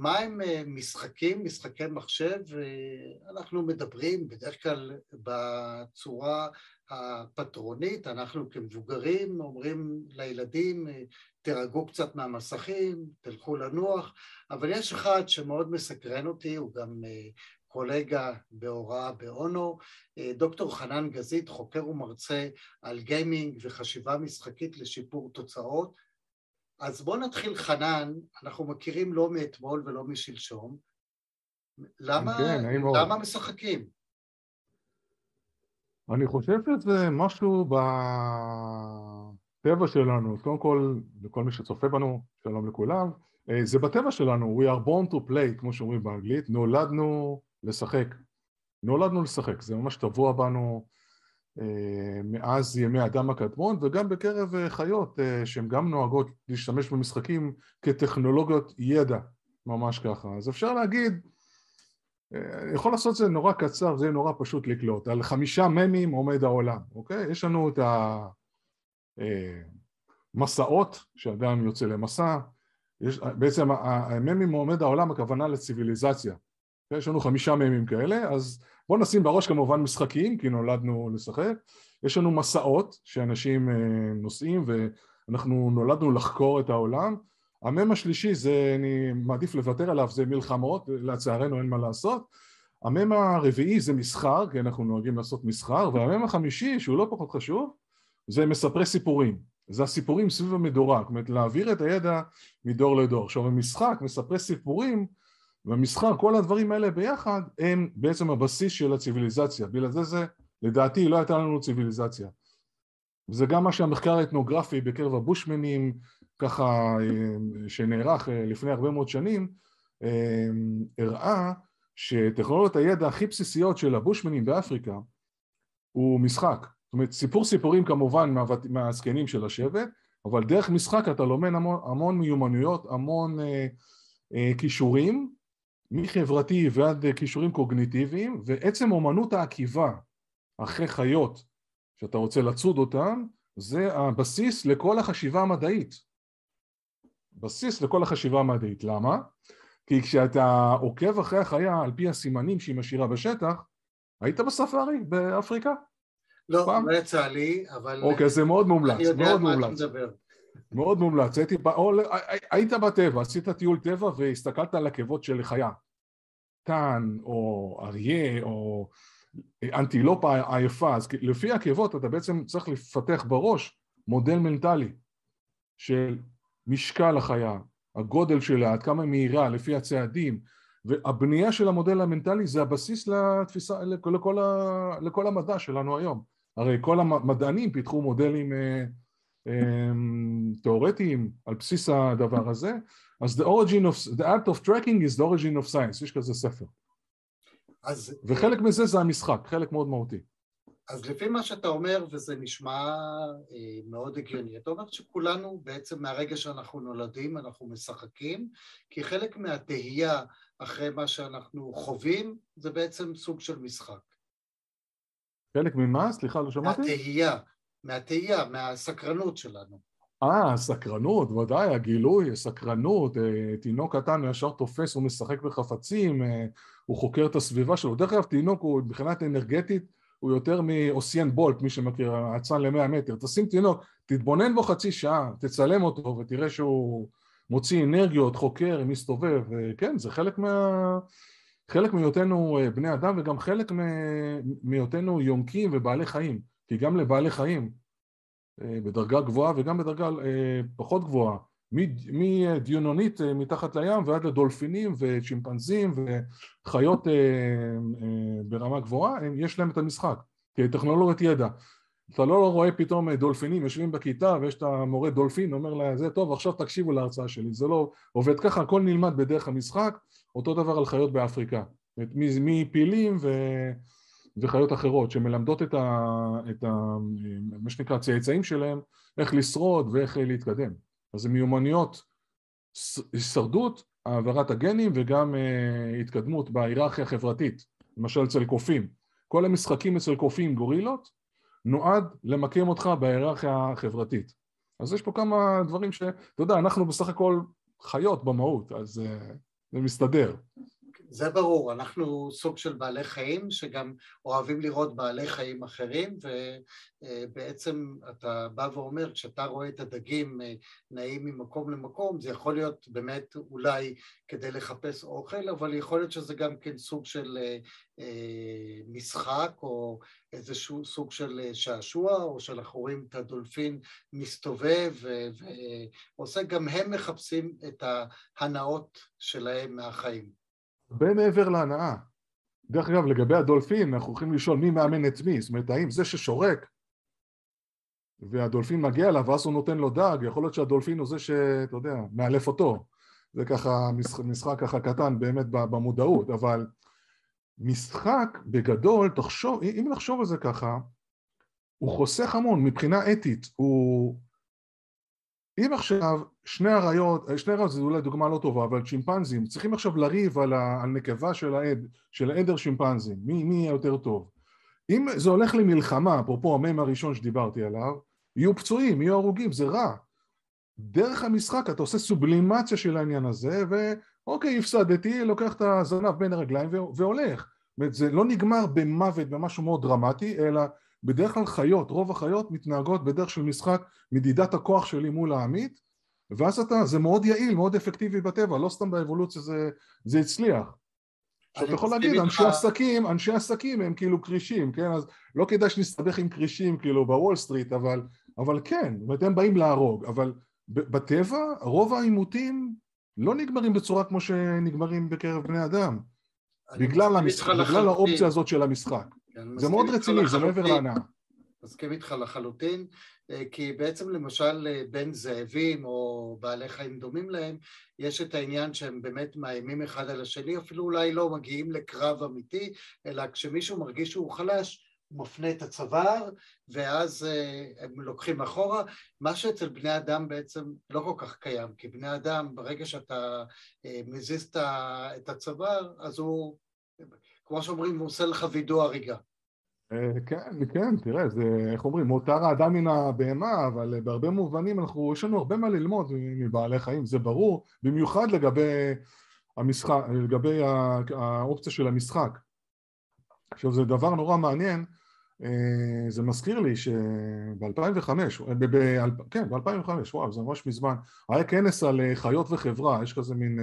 מה הם אה, משחקים, משחקי מחשב? אנחנו מדברים בדרך כלל בצורה הפטרונית, אנחנו כמבוגרים אומרים לילדים, תירגעו קצת מהמסכים, תלכו לנוח, אבל יש אחד שמאוד מסקרן אותי, הוא גם קולגה בהוראה באונו, דוקטור חנן גזית, חוקר ומרצה על גיימינג וחשיבה משחקית לשיפור תוצאות. אז בואו נתחיל חנן, אנחנו מכירים לא מאתמול ולא משלשום. למה, כן, למה משחקים? אני חושב שזה משהו בטבע שלנו, אז קודם כל, לכל מי שצופה בנו, שלום לכולם, אה, זה בטבע שלנו, we are born to play, כמו שאומרים באנגלית, נולדנו לשחק. נולדנו לשחק, זה ממש טבוע בנו מאז ימי אדם הקדמון וגם בקרב אה, חיות אה, שהן גם נוהגות להשתמש במשחקים כטכנולוגיות ידע, ממש ככה. אז אפשר להגיד, אני יכול לעשות את זה נורא קצר, זה נורא פשוט לקלוט. על חמישה ממים עומד העולם, אוקיי? יש לנו את המסעות, שאדם יוצא למסע, יש, בעצם הממים עומד העולם הכוונה לציוויליזציה, יש לנו חמישה מימים כאלה, אז בואו נשים בראש כמובן משחקים, כי נולדנו לשחק. יש לנו מסעות שאנשים אה, נוסעים ואנחנו נולדנו לחקור את העולם. המם השלישי זה, אני מעדיף לוותר עליו, זה מלחמות, לצערנו אין מה לעשות. המם הרביעי זה מסחר, כי אנחנו נוהגים לעשות מסחר, והמם החמישי, שהוא לא פחות חשוב, זה מספרי סיפורים. זה הסיפורים סביב המדורה, זאת אומרת להעביר את הידע מדור לדור. עכשיו במשחק, מספרי סיפורים, והמסחר, כל הדברים האלה ביחד הם בעצם הבסיס של הציוויליזציה, בגלל זה לדעתי לא הייתה לנו ציוויליזציה. וזה גם מה שהמחקר האתנוגרפי בקרב הבושמנים ככה אה, שנערך אה, לפני הרבה מאוד שנים אה, הראה שטכנולוגיות הידע הכי בסיסיות של הבושמנים באפריקה הוא משחק. זאת אומרת סיפור סיפורים כמובן מהזקנים של השבט אבל דרך משחק אתה לומד המון, המון מיומנויות, המון אה, אה, כישורים מחברתי ועד כישורים קוגניטיביים, ועצם אומנות העקיבה אחרי חיות שאתה רוצה לצוד אותן, זה הבסיס לכל החשיבה המדעית. בסיס לכל החשיבה המדעית. למה? כי כשאתה עוקב אחרי החיה על פי הסימנים שהיא משאירה בשטח, היית בספארי באפריקה? לא, פעם? לא יצא לי, אבל... אוקיי, זה מאוד מומלץ, מאוד מומלץ. מאוד מומלץ, הייתי, או, היית בטבע, עשית טיול טבע והסתכלת על עקבות של חיה, טן או אריה או אנטילופה עייפה, אז לפי עקבות אתה בעצם צריך לפתח בראש מודל מנטלי של משקל החיה, הגודל שלה, עד כמה מהירה, לפי הצעדים, והבנייה של המודל המנטלי זה הבסיס לתפיסה, לכל, לכל, לכל המדע שלנו היום. הרי כל המדענים פיתחו מודלים אה, תיאורטיים על בסיס הדבר הזה, אז the origin of, the art of tracking is the origin of science, יש כזה ספר. אז... וחלק מזה זה המשחק, חלק מאוד מהותי. אז לפי מה שאתה אומר, וזה נשמע אה, מאוד הגיוני, אתה אומר שכולנו בעצם מהרגע שאנחנו נולדים אנחנו משחקים, כי חלק מהתהייה אחרי מה שאנחנו חווים זה בעצם סוג של משחק. חלק ממה? סליחה, לא שמעתי? מהתהייה. מהתהייה, מהסקרנות שלנו. אה, סקרנות, ודאי, הגילוי, סקרנות, אה, תינוק קטן ישר תופס, הוא משחק בחפצים, אה, הוא חוקר את הסביבה שלו. דרך אגב, תינוק הוא מבחינת אנרגטית, הוא יותר מאוסיאן בולט, מי שמכיר, אצן למאה מטר. תשים תינוק, תתבונן בו חצי שעה, תצלם אותו ותראה שהוא מוציא אנרגיות, חוקר, מסתובב, כן, זה חלק מה... חלק מהיותנו אה, בני אדם וגם חלק מהיותנו יונקים ובעלי חיים. כי גם לבעלי חיים אה, בדרגה גבוהה וגם בדרגה אה, פחות גבוהה, מדיונונית אה, מתחת לים ועד לדולפינים וצ'ימפנזים וחיות ברמה גבוהה, יש להם את המשחק, כי טכנולוגיית ידע. אתה לא רואה פתאום דולפינים יושבים בכיתה ויש את המורה דולפין, אומר לה, זה טוב, עכשיו תקשיבו להרצאה שלי, זה לא עובד ככה, הכל נלמד בדרך המשחק, אותו דבר על חיות באפריקה, מפילים ו... וחיות אחרות שמלמדות את, ה, את ה, מה שנקרא הצאצאים שלהם איך לשרוד ואיך להתקדם. אז זה מיומנויות הישרדות, העברת הגנים וגם uh, התקדמות בהיררכיה החברתית, למשל אצל קופים. כל המשחקים אצל קופים גורילות נועד למקם אותך בהיררכיה החברתית. אז יש פה כמה דברים ש... אתה יודע, אנחנו בסך הכל חיות במהות, אז uh, זה מסתדר. זה ברור, אנחנו סוג של בעלי חיים שגם אוהבים לראות בעלי חיים אחרים ובעצם אתה בא ואומר כשאתה רואה את הדגים אה, נעים ממקום למקום זה יכול להיות באמת אולי כדי לחפש אוכל אבל יכול להיות שזה גם כן סוג של אה, אה, משחק או איזשהו סוג של שעשוע או שאנחנו רואים את הדולפין מסתובב ועושה גם הם מחפשים את ההנאות שלהם מהחיים הרבה מעבר להנאה. דרך אגב, לגבי הדולפין, אנחנו הולכים לשאול מי מאמן את מי, זאת אומרת, האם זה ששורק והדולפין מגיע אליו ואז הוא נותן לו דג, יכול להיות שהדולפין הוא זה שאתה יודע, מאלף אותו. זה ככה משחק, משחק ככה קטן באמת במודעות, אבל משחק בגדול, תחשוב, אם נחשוב על זה ככה, הוא חוסך המון מבחינה אתית, הוא אם עכשיו שני אריות, שני אריות זה אולי דוגמה לא טובה, אבל צ'ימפנזים צריכים עכשיו לריב על, ה, על נקבה של העד, של העדר שימפנזים, מי, מי יהיה יותר טוב. אם זה הולך למלחמה, אפרופו המ"ם הראשון שדיברתי עליו, יהיו פצועים, יהיו הרוגים, זה רע. דרך המשחק אתה עושה סובלימציה של העניין הזה, ואוקיי, הפסדתי, לוקח את הזנב בין הרגליים והולך. זאת אומרת, זה לא נגמר במוות, במשהו מאוד דרמטי, אלא בדרך כלל חיות, רוב החיות מתנהגות בדרך של משחק מדידת הכוח שלי מול העמית ואז אתה, זה מאוד יעיל, מאוד אפקטיבי בטבע, לא סתם באבולוציה זה, זה הצליח. עכשיו אתה יכול להגיד, אנשי עסקים, אנשי עסקים הם כאילו כרישים, כן? אז לא כדאי שנסתבך עם כרישים כאילו בוול סטריט, אבל, אבל כן, זאת הם באים להרוג, אבל בטבע רוב העימותים לא נגמרים בצורה כמו שנגמרים בקרב בני אדם, בגלל, המשחק, בגלל האופציה הזאת של המשחק. זה מאוד רציני, זה מעבר להנאה. מסכים איתך לחלוטין, אה, כי בעצם למשל אה, בין זאבים או בעלי חיים דומים להם, יש את העניין שהם באמת מאיימים אחד על השני, אפילו אולי לא מגיעים לקרב אמיתי, אלא כשמישהו מרגיש שהוא חלש, הוא מפנה את הצוואר, ואז uh, הם לוקחים אחורה, מה שאצל בני אדם בעצם לא כל כך קיים, כי בני אדם, ברגע שאתה מזיז את הצוואר, אז הוא, כמו שאומרים, הוא עושה לך וידוא הריגה. אה, כן, כן, תראה, זה, איך אומרים, מותר האדם מן הבהמה, אבל בהרבה מובנים אנחנו, יש לנו הרבה מה ללמוד מבעלי חיים, זה ברור, במיוחד לגבי המשחק, לגבי האופציה של המשחק. עכשיו זה דבר נורא מעניין, אה, זה מזכיר לי שב-2005, כן, ב-2005, וואו, זה ממש מזמן, היה כנס על אה, חיות וחברה, יש כזה מין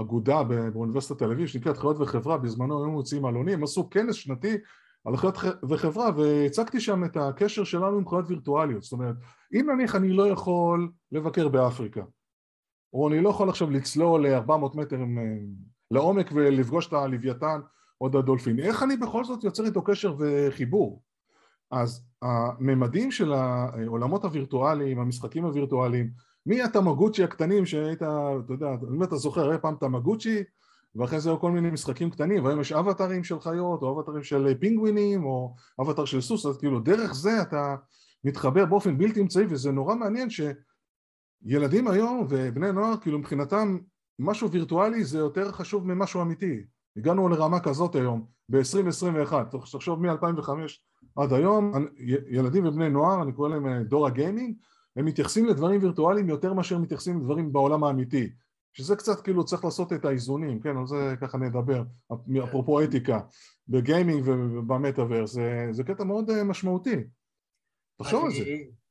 אגודה באוניברסיטת תל אביב שנקראת חיות וחברה, בזמנו היו מוציאים עלונים, עשו כנס שנתי על חיות וחברה והצגתי שם את הקשר שלנו עם חיות וירטואליות. זאת אומרת אם נניח אני לא יכול לבקר באפריקה או אני לא יכול עכשיו לצלול ל-400 מטר לעומק ולפגוש את הלוויתן או את הדולפין איך אני בכל זאת יוצר איתו קשר וחיבור? אז הממדים של העולמות הווירטואליים, המשחקים הווירטואליים מהתמגוצ'י הקטנים שהיית, אתה יודע, אם אתה זוכר, היה פעם תמגוצ'י ואחרי זה היו כל מיני משחקים קטנים, והיום יש אבטרים של חיות, או אבטרים של פינגווינים, או אבטר של סוס, אז כאילו דרך זה אתה מתחבר באופן בלתי אמצעי, וזה נורא מעניין שילדים היום ובני נוער, כאילו מבחינתם משהו וירטואלי זה יותר חשוב ממשהו אמיתי. הגענו לרמה כזאת היום, ב-2021, תחשוב מ-2005 עד היום, ילדים ובני נוער, אני קורא להם אה, דור הגיימינג, הם מתייחסים לדברים וירטואליים יותר מאשר מתייחסים לדברים בעולם האמיתי. שזה קצת כאילו צריך לעשות את האיזונים, כן, על זה ככה נדבר, אפרופו אתיקה, בגיימינג ובמטאוורס, זה, זה קטע מאוד אה, משמעותי, תחשוב על זה.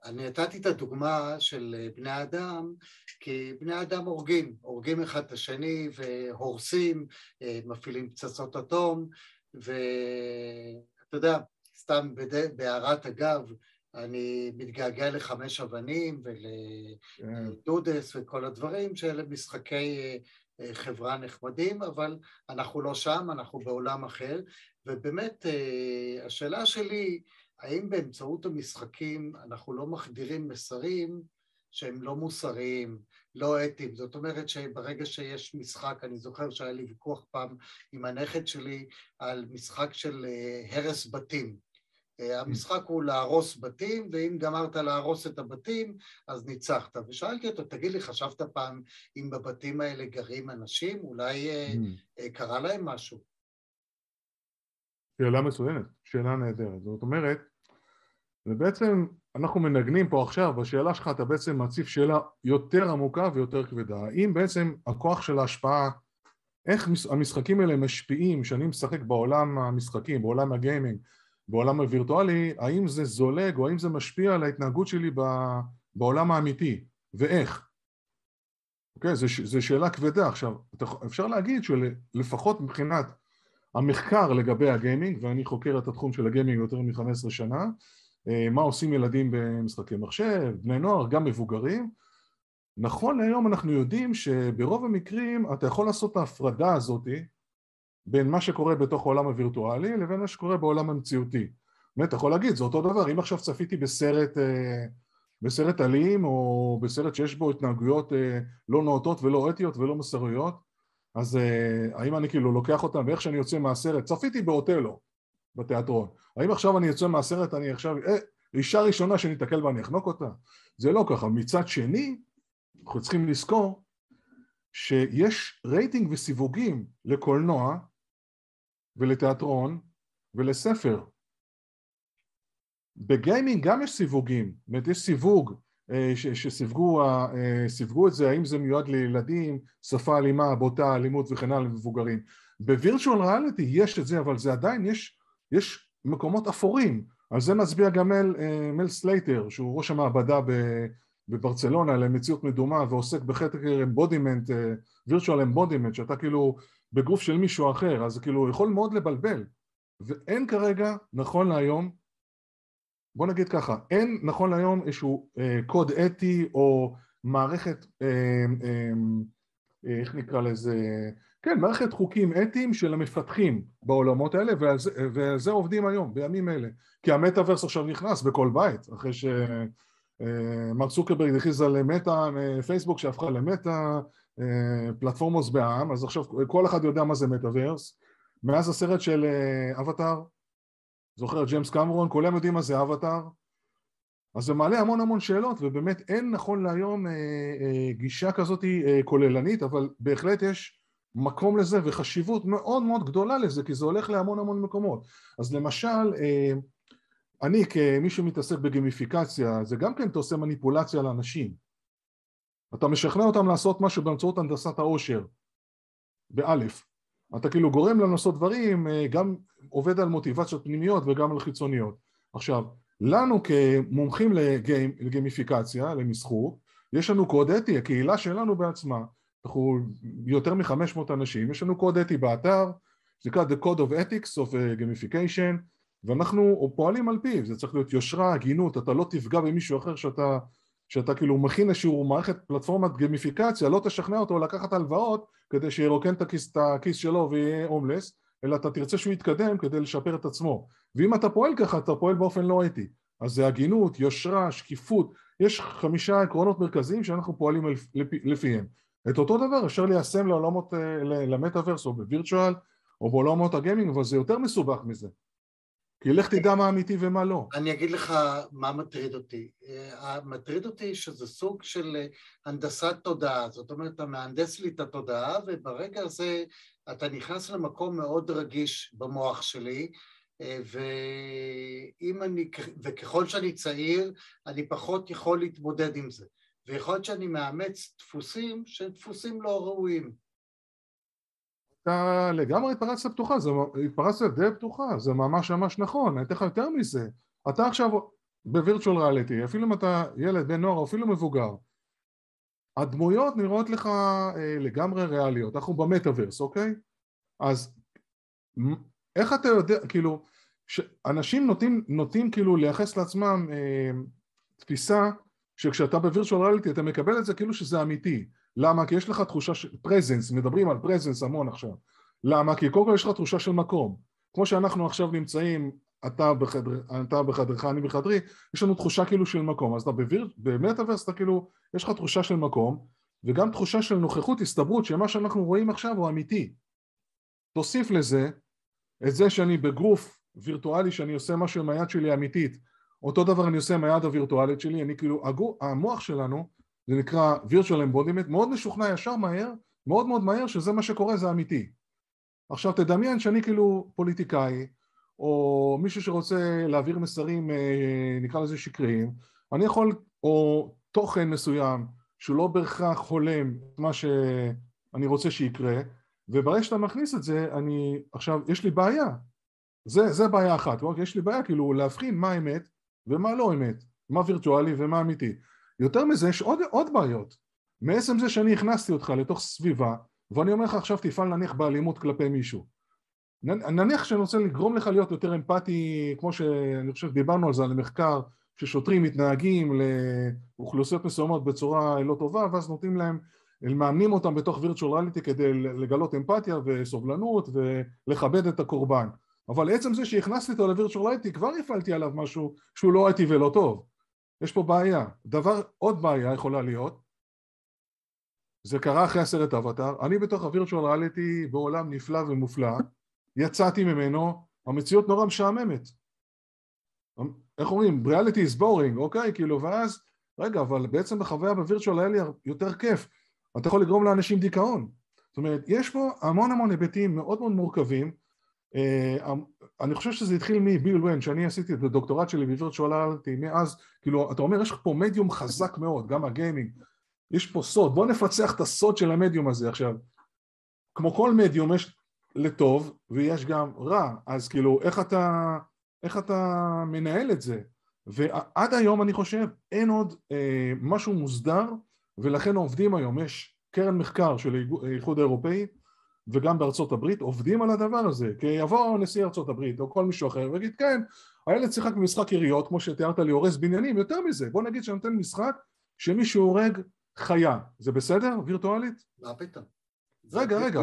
אני נתתי את הדוגמה של אה, בני אדם, כי בני אדם הורגים, הורגים אחד את השני והורסים, אה, מפעילים פצצות אטום, ואתה יודע, סתם בהערת אגב, אני מתגעגע לחמש אבנים ולדודס כן. וכל הדברים שאלה משחקי אה, אה, חברה נחמדים, אבל אנחנו לא שם, אנחנו בעולם אחר, ובאמת אה, השאלה שלי, האם באמצעות המשחקים אנחנו לא מחדירים מסרים שהם לא מוסריים, לא אתיים. זאת אומרת שברגע שיש משחק, אני זוכר שהיה לי ויכוח פעם עם הנכד שלי על משחק של הרס בתים. אה, המשחק הוא להרוס בתים, ואם גמרת להרוס את הבתים, אז ניצחת. ושאלתי אותו, תגיד לי, חשבת פעם אם בבתים האלה גרים אנשים? אולי אה, mm. אה, קרה להם משהו? שאלה מצוינת, שאלה נהדרת. זאת אומרת, ובעצם אנחנו מנגנים פה עכשיו, בשאלה שלך אתה בעצם מציף שאלה יותר עמוקה ויותר כבדה. האם בעצם הכוח של ההשפעה איך המשחקים האלה משפיעים, שאני משחק בעולם המשחקים, בעולם הגיימינג, בעולם הווירטואלי, האם זה זולג או האם זה משפיע על ההתנהגות שלי בעולם האמיתי, ואיך. אוקיי? זו שאלה כבדה. עכשיו, אפשר להגיד שלפחות מבחינת המחקר לגבי הגיימינג, ואני חוקר את התחום של הגיימינג יותר מ-15 שנה, אה, מה עושים ילדים במשחקי מחשב, בני נוער, גם מבוגרים, נכון להיום אנחנו יודעים שברוב המקרים אתה יכול לעשות את ההפרדה הזאת בין מה שקורה בתוך העולם הווירטואלי לבין מה שקורה בעולם המציאותי. באמת, אתה יכול להגיד, זה אותו דבר, אם עכשיו צפיתי בסרט, אה, בסרט אלים או בסרט שיש בו התנהגויות אה, לא נאותות ולא אתיות ולא מוסריות, אז אה, האם אני כאילו לוקח אותם ואיך שאני יוצא מהסרט, צפיתי באוטלו בתיאטרון, האם עכשיו אני יוצא מהסרט, אני עכשיו, אה, אישה ראשונה שאני אתקל בה אני אחנוק אותה? זה לא ככה. מצד שני, אנחנו צריכים לזכור שיש רייטינג וסיווגים לקולנוע ולתיאטרון ולספר. בגיימינג גם יש סיווגים, זאת אומרת יש סיווג אה, שסיווגו אה, את זה, האם זה מיועד לילדים, שפה אלימה, בוטה, אלימות וכן הלאה למבוגרים. ב virtual reality יש את זה, אבל זה עדיין, יש, יש מקומות אפורים. על זה מצביע גם מל, אה, מל סלייטר, שהוא ראש המעבדה בברצלונה למציאות מדומה ועוסק בחקר embodiment, virtual embodiment, שאתה כאילו בגוף של מישהו אחר, אז כאילו יכול מאוד לבלבל. ואין כרגע, נכון להיום, בוא נגיד ככה, אין נכון להיום איזשהו אה, קוד אתי או מערכת, אה, אה, אה, איך נקרא לזה, כן, מערכת חוקים אתיים של המפתחים בעולמות האלה ועל זה, עובדים היום, בימים אלה. כי המטאוורס עכשיו נכנס בכל בית, אחרי שמרק אה, צוקרברג הכריז על מטא, אה, פייסבוק שהפכה למטא, פלטפורמוס בעם, אז עכשיו כל אחד יודע מה זה מטאוורס. מאז הסרט של אבטאר, זוכר ג'יימס קמרון, כולם יודעים מה זה אבטאר, אז זה מעלה המון המון שאלות ובאמת אין נכון להיום אה, אה, גישה כזאת אה, כוללנית אבל בהחלט יש מקום לזה וחשיבות מאוד מאוד גדולה לזה כי זה הולך להמון המון מקומות. אז למשל אה, אני כמי שמתעסק בגמיפיקציה זה גם כן אתה עושה מניפולציה לאנשים אתה משכנע אותם לעשות משהו באמצעות הנדסת העושר. באלף. אתה כאילו גורם להם לעשות דברים, אה, גם עובד על מוטיבציות פנימיות וגם על חיצוניות. עכשיו, לנו כמומחים לגיימ, לגמיפיקציה, למסחור, יש לנו קוד אתי, הקהילה שלנו בעצמה, אנחנו יותר מ-500 אנשים, יש לנו קוד אתי באתר, זה נקרא The Code of Ethics of uh, Gamification, ואנחנו פועלים על פיו, זה צריך להיות יושרה, הגינות, אתה לא תפגע במישהו אחר שאתה שאתה כאילו מכין איזשהו מערכת פלטפורמת גמיפיקציה, לא תשכנע אותו לקחת הלוואות כדי שירוקן את הכיס, את הכיס שלו ויהיה הומלס, אלא אתה תרצה שהוא יתקדם כדי לשפר את עצמו. ואם אתה פועל ככה, אתה פועל באופן לא אתי. אז זה הגינות, יושרה, שקיפות, יש חמישה עקרונות מרכזיים שאנחנו פועלים לפיהם. את אותו דבר אפשר ליישם לעולמות, אה, למטאוורס או בווירטואל או בעולמות הגיימינג, אבל זה יותר מסובך מזה. כי לך תדע מה אמיתי ומה לא. אני אגיד לך מה מטריד אותי. אה, מטריד אותי שזה סוג של אה, הנדסת תודעה, זאת אומרת, אתה מהנדס לי את התודעה, וברגע הזה אתה נכנס למקום מאוד רגיש במוח שלי, אה, ואם אני, וככל שאני צעיר, אני פחות יכול להתמודד עם זה. ויכול להיות שאני מאמץ דפוסים שהם דפוסים לא ראויים. אתה לגמרי התפרצת פתוחה, זה התפרצת די פתוחה, זה ממש ממש נכון, אני אתן לך יותר מזה, אתה עכשיו בווירטואל ריאליטי, אפילו אם אתה ילד, בן נוער, אפילו מבוגר, הדמויות נראות לך אה, לגמרי ריאליות, אנחנו במטאוורס, אוקיי? אז איך אתה יודע, כאילו, אנשים נוטים, נוטים כאילו לייחס לעצמם אה, תפיסה שכשאתה בווירטואל ריאליטי אתה מקבל את זה כאילו שזה אמיתי למה? כי יש לך תחושה של פרזנס, מדברים על פרזנס המון עכשיו. למה? כי קודם כל יש לך תחושה של מקום. כמו שאנחנו עכשיו נמצאים, אתה, בחדר, אתה בחדרך, אני בחדרי, יש לנו תחושה כאילו של מקום. אז אתה בביר, במטאוורס אתה כאילו, יש לך תחושה של מקום, וגם תחושה של נוכחות, הסתברות, שמה שאנחנו רואים עכשיו הוא אמיתי. תוסיף לזה את זה שאני בגוף וירטואלי, שאני עושה משהו עם היד שלי אמיתית, אותו דבר אני עושה עם היד הווירטואלית שלי, אני כאילו, המוח שלנו זה נקרא virtual embodiment, מאוד משוכנע ישר מהר, מאוד מאוד מהר שזה מה שקורה, זה אמיתי. עכשיו תדמיין שאני כאילו פוליטיקאי, או מישהו שרוצה להעביר מסרים, אה, נקרא לזה שקריים, אני יכול, או תוכן מסוים שהוא לא בהכרח הולם את מה שאני רוצה שיקרה, וברגע שאתה מכניס את זה, אני, עכשיו, יש לי בעיה. זה, זה בעיה אחת, אוקיי? יש לי בעיה כאילו להבחין מה אמת ומה לא אמת, מה וירטואלי ומה אמיתי. יותר מזה, יש עוד, עוד בעיות. מעצם זה שאני הכנסתי אותך לתוך סביבה, ואני אומר לך עכשיו תפעל נניח באלימות כלפי מישהו. נניח שאני רוצה לגרום לך להיות יותר אמפתי, כמו שאני חושב דיברנו על זה, על המחקר, ששוטרים מתנהגים לאוכלוסיות מסוימות בצורה לא טובה, ואז נותנים להם, מאמנים אותם בתוך וירטואל ריאליטי כדי לגלות אמפתיה וסובלנות ולכבד את הקורבן. אבל עצם זה שהכנסתי אותו לווירטואל ריאליטי, כבר הפעלתי עליו משהו שהוא לא אתי ולא טוב. יש פה בעיה. דבר, עוד בעיה יכולה להיות, זה קרה אחרי הסרט אבטאר, אני בתוך הווירטואל ריאליטי בעולם נפלא ומופלא, יצאתי ממנו, המציאות נורא משעממת. איך אומרים? ריאליטי is boring, אוקיי? כאילו, ואז, רגע, אבל בעצם בחוויה בווירטואל היה לי יותר כיף. אתה יכול לגרום לאנשים דיכאון. זאת אומרת, יש פה המון המון היבטים מאוד מאוד מורכבים. אני חושב שזה התחיל מביל ון, שאני עשיתי את הדוקטורט שלי בווירטואל ריאליטי, מאז, כאילו, אתה אומר, יש לך פה מדיום חזק מאוד, גם הגיימינג. יש פה סוד, בוא נפצח את הסוד של המדיום הזה עכשיו. כמו כל מדיום יש לטוב ויש גם רע, אז כאילו איך אתה, איך אתה מנהל את זה? ועד היום אני חושב אין עוד אה, משהו מוסדר ולכן עובדים היום, יש קרן מחקר של האיחוד האירופאי וגם בארצות הברית עובדים על הדבר הזה כי יבוא נשיא ארצות הברית או כל מישהו אחר ויגיד כן הילד שיחק במשחק יריות כמו שתיארת לי הורס בניינים יותר מזה בוא נגיד שנותן משחק שמישהו הורג חיה זה בסדר וירטואלית? מה פתאום? רגע רגע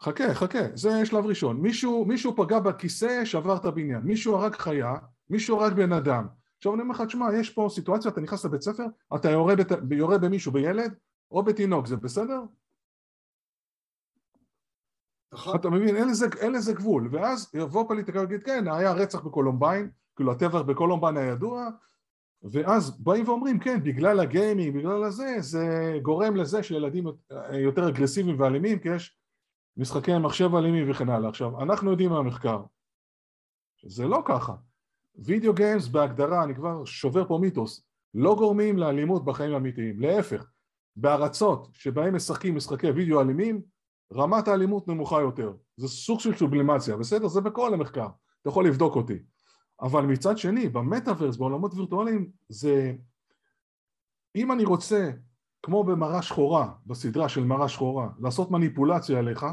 חכה, חכה, זה שלב ראשון. מישהו, מישהו פגע בכיסא, שבר את הבניין. מישהו הרג חיה, מישהו הרג בן אדם. עכשיו אני אומר לך, תשמע, יש פה סיטואציה, אתה נכנס לבית ספר, אתה יורה, בת, יורה במישהו, בילד או בתינוק, זה בסדר? נכון. אתה מבין, אין לזה, אין לזה גבול. ואז יבוא פוליטיקאי ויגיד, כן, היה רצח בקולומביין, כאילו הטבח בקולומביין היה ידוע, ואז באים ואומרים, כן, בגלל ה gaming, בגלל הזה, זה גורם לזה שילדים יותר אגרסיביים ואלימים, כי יש משחקי מחשב אלימים וכן הלאה. עכשיו, אנחנו יודעים מהמחקר שזה לא ככה. video games בהגדרה, אני כבר שובר פה מיתוס, לא גורמים לאלימות בחיים האמיתיים, להפך, בארצות שבהם משחקים משחקי וידאו אלימים, רמת האלימות נמוכה יותר. זה סוג של סובלימציה, בסדר? זה בכל המחקר, אתה יכול לבדוק אותי. אבל מצד שני, במטאוורס, בעולמות וירטואליים, זה... אם אני רוצה, כמו במראה שחורה, בסדרה של מראה שחורה, לעשות מניפולציה עליך,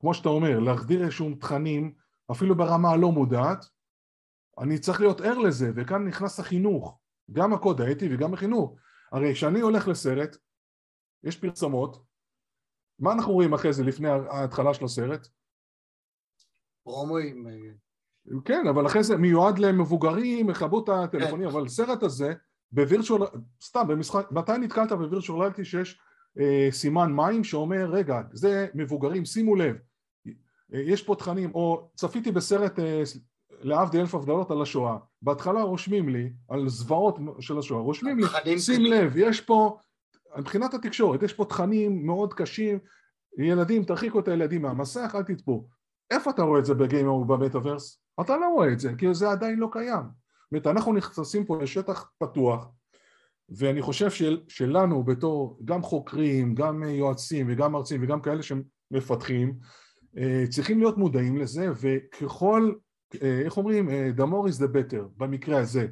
כמו שאתה אומר, להחדיר איזשהם תכנים, אפילו ברמה הלא מודעת, אני צריך להיות ער לזה, וכאן נכנס החינוך, גם הקוד האתי וגם החינוך. הרי כשאני הולך לסרט, יש פרסמות, מה אנחנו רואים אחרי זה, לפני ההתחלה של הסרט? פרומואים. כן, אבל אחרי זה מיועד למבוגרים, יכבו את הטלפונים, כן. אבל סרט הזה, בווירטואל, סתם, במשחק, מתי נתקלת בווירטואליטי שיש אה, סימן מים שאומר, רגע, זה מבוגרים, שימו לב, יש פה תכנים, או צפיתי בסרט אה, להבדיל אלף הבדלות על השואה, בהתחלה רושמים לי על זוועות של השואה, רושמים לי, שים לב, יש פה, מבחינת התקשורת, יש פה תכנים מאוד קשים, ילדים, תרחיקו את הילדים מהמסך, אל תצפו. איפה אתה רואה את זה בגיימר ובמטאוורס? אתה לא רואה את זה, כי זה עדיין לא קיים. זאת אומרת, אנחנו נכנסים פה לשטח פתוח, ואני חושב של, שלנו בתור גם חוקרים, גם יועצים וגם מרצים וגם כאלה שמפתחים, אה, צריכים להיות מודעים לזה וככל, אה, איך אומרים, אה, the more is the better במקרה הזה,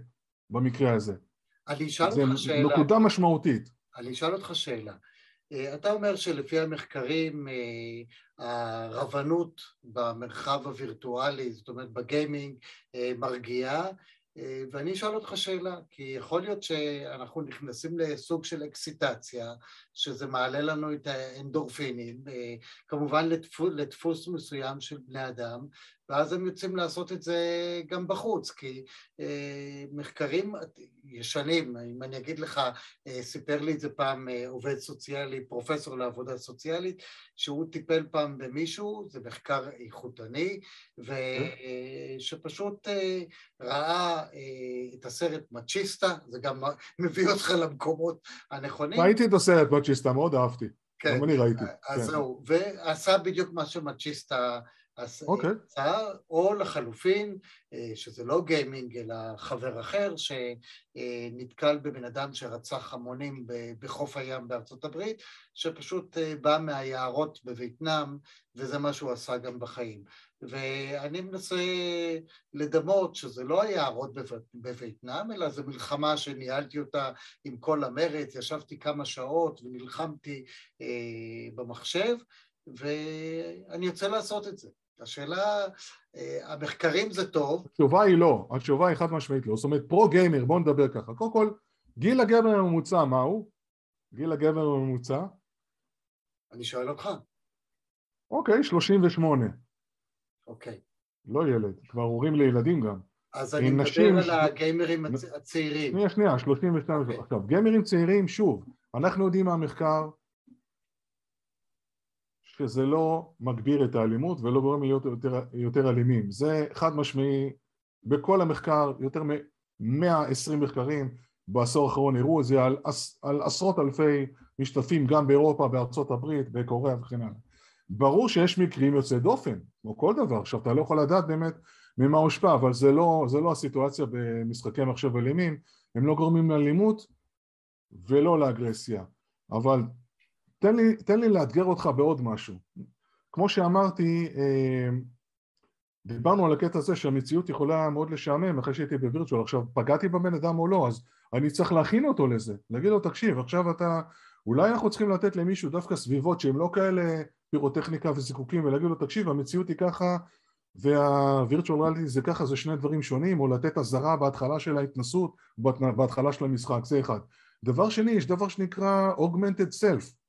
במקרה הזה. אני אשאל אותך שאלה. זה נקודה משמעותית. אני אשאל אותך שאלה. אתה אומר שלפי המחקרים הרבנות במרחב הווירטואלי, זאת אומרת בגיימינג, מרגיעה, אה, ואני אשאל אותך שאלה, כי יכול להיות שאנחנו נכנסים לסוג של אקסיטציה, שזה מעלה לנו את האנדורפינים, אה, כמובן לדפוס, לדפוס מסוים של בני אדם, ואז הם יוצאים לעשות את זה גם בחוץ, כי אה, מחקרים ישנים, אם אני אגיד לך, אה, סיפר לי את זה פעם אה, עובד סוציאלי, פרופסור לעבודה סוציאלית, שהוא טיפל פעם במישהו, זה מחקר איכותני, ושפשוט אה, ראה אה, את הסרט מצ'יסטה, זה גם מביא אותך למקומות הנכונים. ראיתי את הסרט מצ'יסטה, מאוד אהבתי. כן, גם אני ראיתי. אז כן. זהו, ועשה בדיוק מה שמצ'יסטה אז okay. הצעה, או לחלופין, שזה לא גיימינג אלא חבר אחר שנתקל בבן אדם שרצח המונים בחוף הים בארצות הברית, שפשוט בא מהיערות בווייטנאם וזה מה שהוא עשה גם בחיים. ואני מנסה לדמות שזה לא היערות בווייטנאם, אלא זו מלחמה שניהלתי אותה עם כל המרץ, ישבתי כמה שעות ונלחמתי אה, במחשב, ואני רוצה לעשות את זה. השאלה, אה, המחקרים זה טוב. התשובה היא לא, התשובה היא חד משמעית לא. זאת אומרת, פרו גיימר, בואו נדבר ככה. קודם כל, גיל הגבר הממוצע מהו? גיל הגבר הממוצע? אני שואל אותך. אוקיי, 38. אוקיי. לא ילד, כבר הורים לילדים גם. אז אני מדבר נשים... על הגיימרים הצ... הצעירים. שנייה, שנייה, 32. Okay. עכשיו, גיימרים צעירים, שוב, אנחנו יודעים מהמחקר שזה לא מגביר את האלימות ולא גורם להיות יותר, יותר אלימים. זה חד משמעי, בכל המחקר, יותר מ-120 מחקרים בעשור האחרון הראו את זה על, על עשרות אלפי משתתפים גם באירופה, בארצות הברית, בקוריאה וכן הלאה. ברור שיש מקרים יוצאי דופן, כמו כל דבר, עכשיו אתה לא יכול לדעת באמת ממה הושפע, אבל זה לא, זה לא הסיטואציה במשחקי מחשב אלימים, הם לא גורמים לאלימות ולא לאגרסיה, אבל תן לי, תן לי לאתגר אותך בעוד משהו. כמו שאמרתי, אה, דיברנו על הקטע הזה שהמציאות יכולה מאוד לשעמם אחרי שהייתי בווירטואל, עכשיו פגעתי בבן אדם או לא, אז אני צריך להכין אותו לזה, להגיד לו תקשיב עכשיו אתה, אולי אנחנו צריכים לתת למישהו דווקא סביבות שהן לא כאלה פירוטכניקה וזיקוקים ולהגיד לו תקשיב המציאות היא ככה והווירטואל ריאליטי זה ככה זה שני דברים שונים או לתת אזהרה בהתחלה של ההתנסות בהתחלה של המשחק. זה אחד. דבר שני יש דבר שנקרא augmented self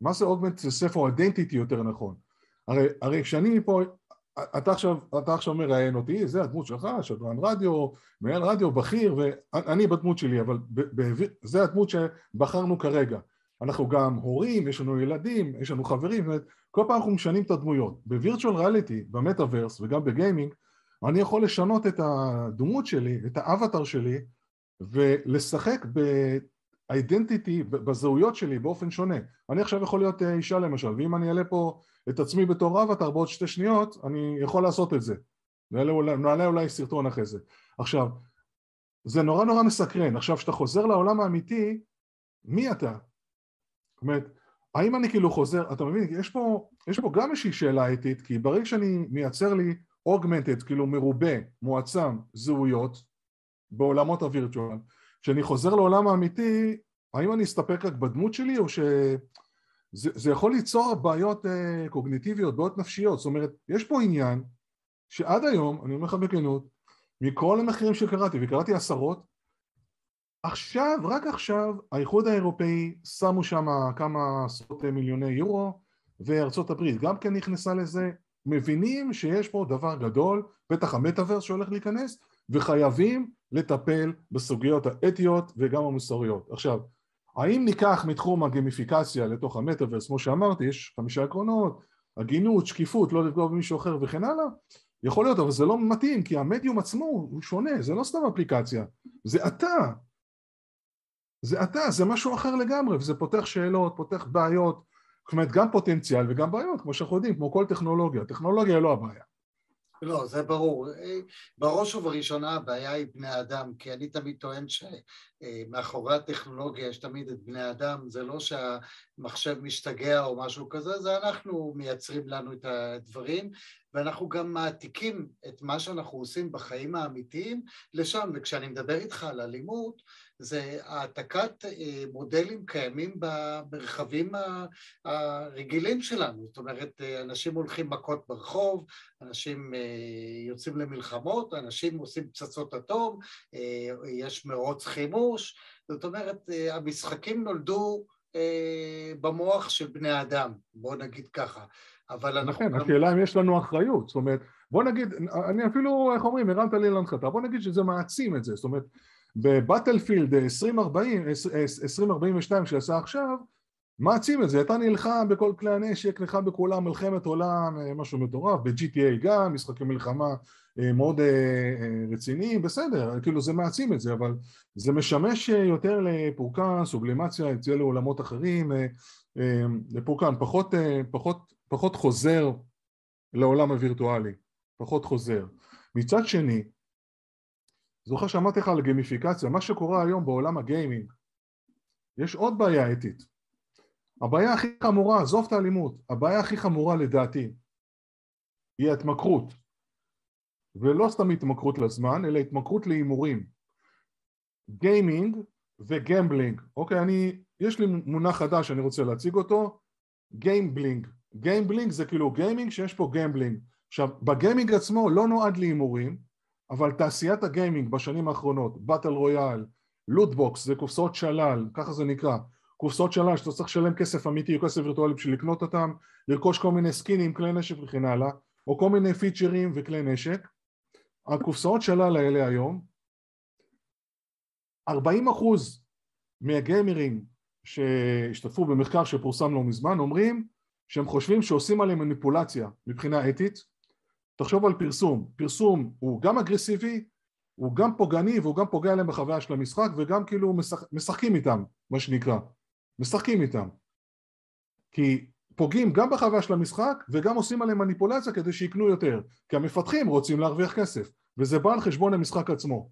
מה זה augmented self או identity יותר נכון הרי, הרי כשאני פה אתה עכשיו, אתה עכשיו מראיין אותי, זה הדמות שלך, שדרן רדיו, מנהל רדיו, בכיר, ואני בדמות שלי, אבל ב, ב, זה הדמות שבחרנו כרגע. אנחנו גם הורים, יש לנו ילדים, יש לנו חברים, זאת אומרת, כל פעם אנחנו משנים את הדמויות. בווירטואל ריאליטי, במטאוורס וגם בגיימינג, אני יכול לשנות את הדמות שלי, את האבטר שלי, ולשחק באידנטיטי, בזהויות שלי באופן שונה. אני עכשיו יכול להיות אה, אישה למשל, ואם אני אעלה פה את עצמי בתור אבטר בעוד שתי שניות, אני יכול לעשות את זה. נעלה אולי, נעלה אולי סרטון אחרי זה. עכשיו, זה נורא נורא מסקרן. עכשיו, כשאתה חוזר לעולם האמיתי, מי אתה? זאת אומרת, האם אני כאילו חוזר, אתה מבין, יש פה, יש פה גם איזושהי שאלה אתית, כי ברגע שאני מייצר לי אוגמנטד, כאילו מרובה, מועצם, זהויות, בעולמות הווירטואל, כשאני חוזר לעולם האמיתי, האם אני אסתפק רק בדמות שלי, או שזה יכול ליצור בעיות אה, קוגניטיביות, בעיות נפשיות, זאת אומרת, יש פה עניין שעד היום, אני אומר לך בכנות, מכל המחקרים שקראתי, וקראתי עשרות, עכשיו, רק עכשיו, האיחוד האירופאי שמו שם כמה עשרות מיליוני יורו וארצות הברית גם כן נכנסה לזה, מבינים שיש פה דבר גדול, בטח המטאוורס שהולך להיכנס, וחייבים לטפל בסוגיות האתיות וגם המוסריות. עכשיו, האם ניקח מתחום הגמיפיקציה לתוך המטאוורס, כמו שאמרתי, יש חמישה עקרונות, הגינות, שקיפות, לא לפגוע במישהו אחר וכן הלאה, יכול להיות, אבל זה לא מתאים, כי המדיום עצמו הוא שונה, זה לא סתם אפליקציה, זה אתה, זה אתה, זה משהו אחר לגמרי, וזה פותח שאלות, פותח בעיות, זאת אומרת גם פוטנציאל וגם בעיות, כמו שאנחנו יודעים, כמו כל טכנולוגיה, טכנולוגיה היא לא הבעיה. לא, זה ברור. בראש ובראשונה הבעיה היא בני אדם, כי אני תמיד טוען שמאחורי הטכנולוגיה יש תמיד את בני אדם, זה לא שהמחשב משתגע או משהו כזה, זה אנחנו מייצרים לנו את הדברים, ואנחנו גם מעתיקים את מה שאנחנו עושים בחיים האמיתיים לשם, וכשאני מדבר איתך על אלימות, זה העתקת אה, מודלים קיימים במרחבים הרגילים שלנו, זאת אומרת, אה, אנשים הולכים מכות ברחוב, אנשים אה, יוצאים למלחמות, אנשים עושים פצצות אטום, יש מרוץ חימוש, זאת אומרת, המשחקים נולדו במוח של בני אדם, בואו נגיד ככה. אבל אנחנו... נכון, השאלה אם יש לנו אחריות, זאת אומרת, בוא נגיד, אני אפילו, איך אומרים, הרמת לי להנחתה, בוא נגיד שזה מעצים את זה, זאת אומרת, בבטלפילד 2040, 2042 שעשה עכשיו, מעצים את זה, אתה נלחם בכל כלי הנשק, נלחם בכולם, מלחמת עולם, אה, משהו מטורף, ב-GTA גם, משחקי מלחמה אה, מאוד אה, רציניים, בסדר, כאילו זה מעצים את זה, אבל זה משמש יותר לפורקן, סובלימציה, יציאה לעולמות אחרים, לפורקן, פחות, פחות, פחות חוזר לעולם הווירטואלי, פחות חוזר. מצד שני, זוכר שאמרתי לך על גמיפיקציה, מה שקורה היום בעולם הגיימינג, יש עוד בעיה אתית. הבעיה הכי חמורה, עזוב את האלימות, הבעיה הכי חמורה לדעתי היא ההתמכרות. ולא סתם התמכרות לזמן, אלא התמכרות להימורים. gaming ו gambling. אוקיי, אני, יש לי מונח חדש שאני רוצה להציג אותו, gamebling. gamebling זה כאילו gaming שיש פה gambling. עכשיו, ב gaming עצמו לא נועד להימורים, אבל תעשיית ה gaming בשנים האחרונות, battle royale, loot box, זה קופסאות שלל, ככה זה נקרא, קופסאות שלל שאתה צריך לשלם כסף אמיתי או כסף וירטואלי בשביל לקנות אותם, לרכוש כל מיני סקינים, כלי נשק וכן הלאה, או כל מיני פיצ'רים וכלי נשק. הקופסאות שלל האלה היום, 40 אחוז מהגיימרים שהשתתפו במחקר שפורסם לא מזמן אומרים שהם חושבים שעושים עליהם מניפולציה מבחינה אתית תחשוב על פרסום, פרסום הוא גם אגרסיבי, הוא גם פוגעני והוא גם פוגע להם בחוויה של המשחק וגם כאילו משחק, משחקים איתם, מה שנקרא, משחקים איתם. כי פוגעים גם בחוויה של המשחק וגם עושים עליהם מניפולציה כדי שיקנו יותר. כי המפתחים רוצים להרוויח כסף וזה בא על חשבון המשחק עצמו.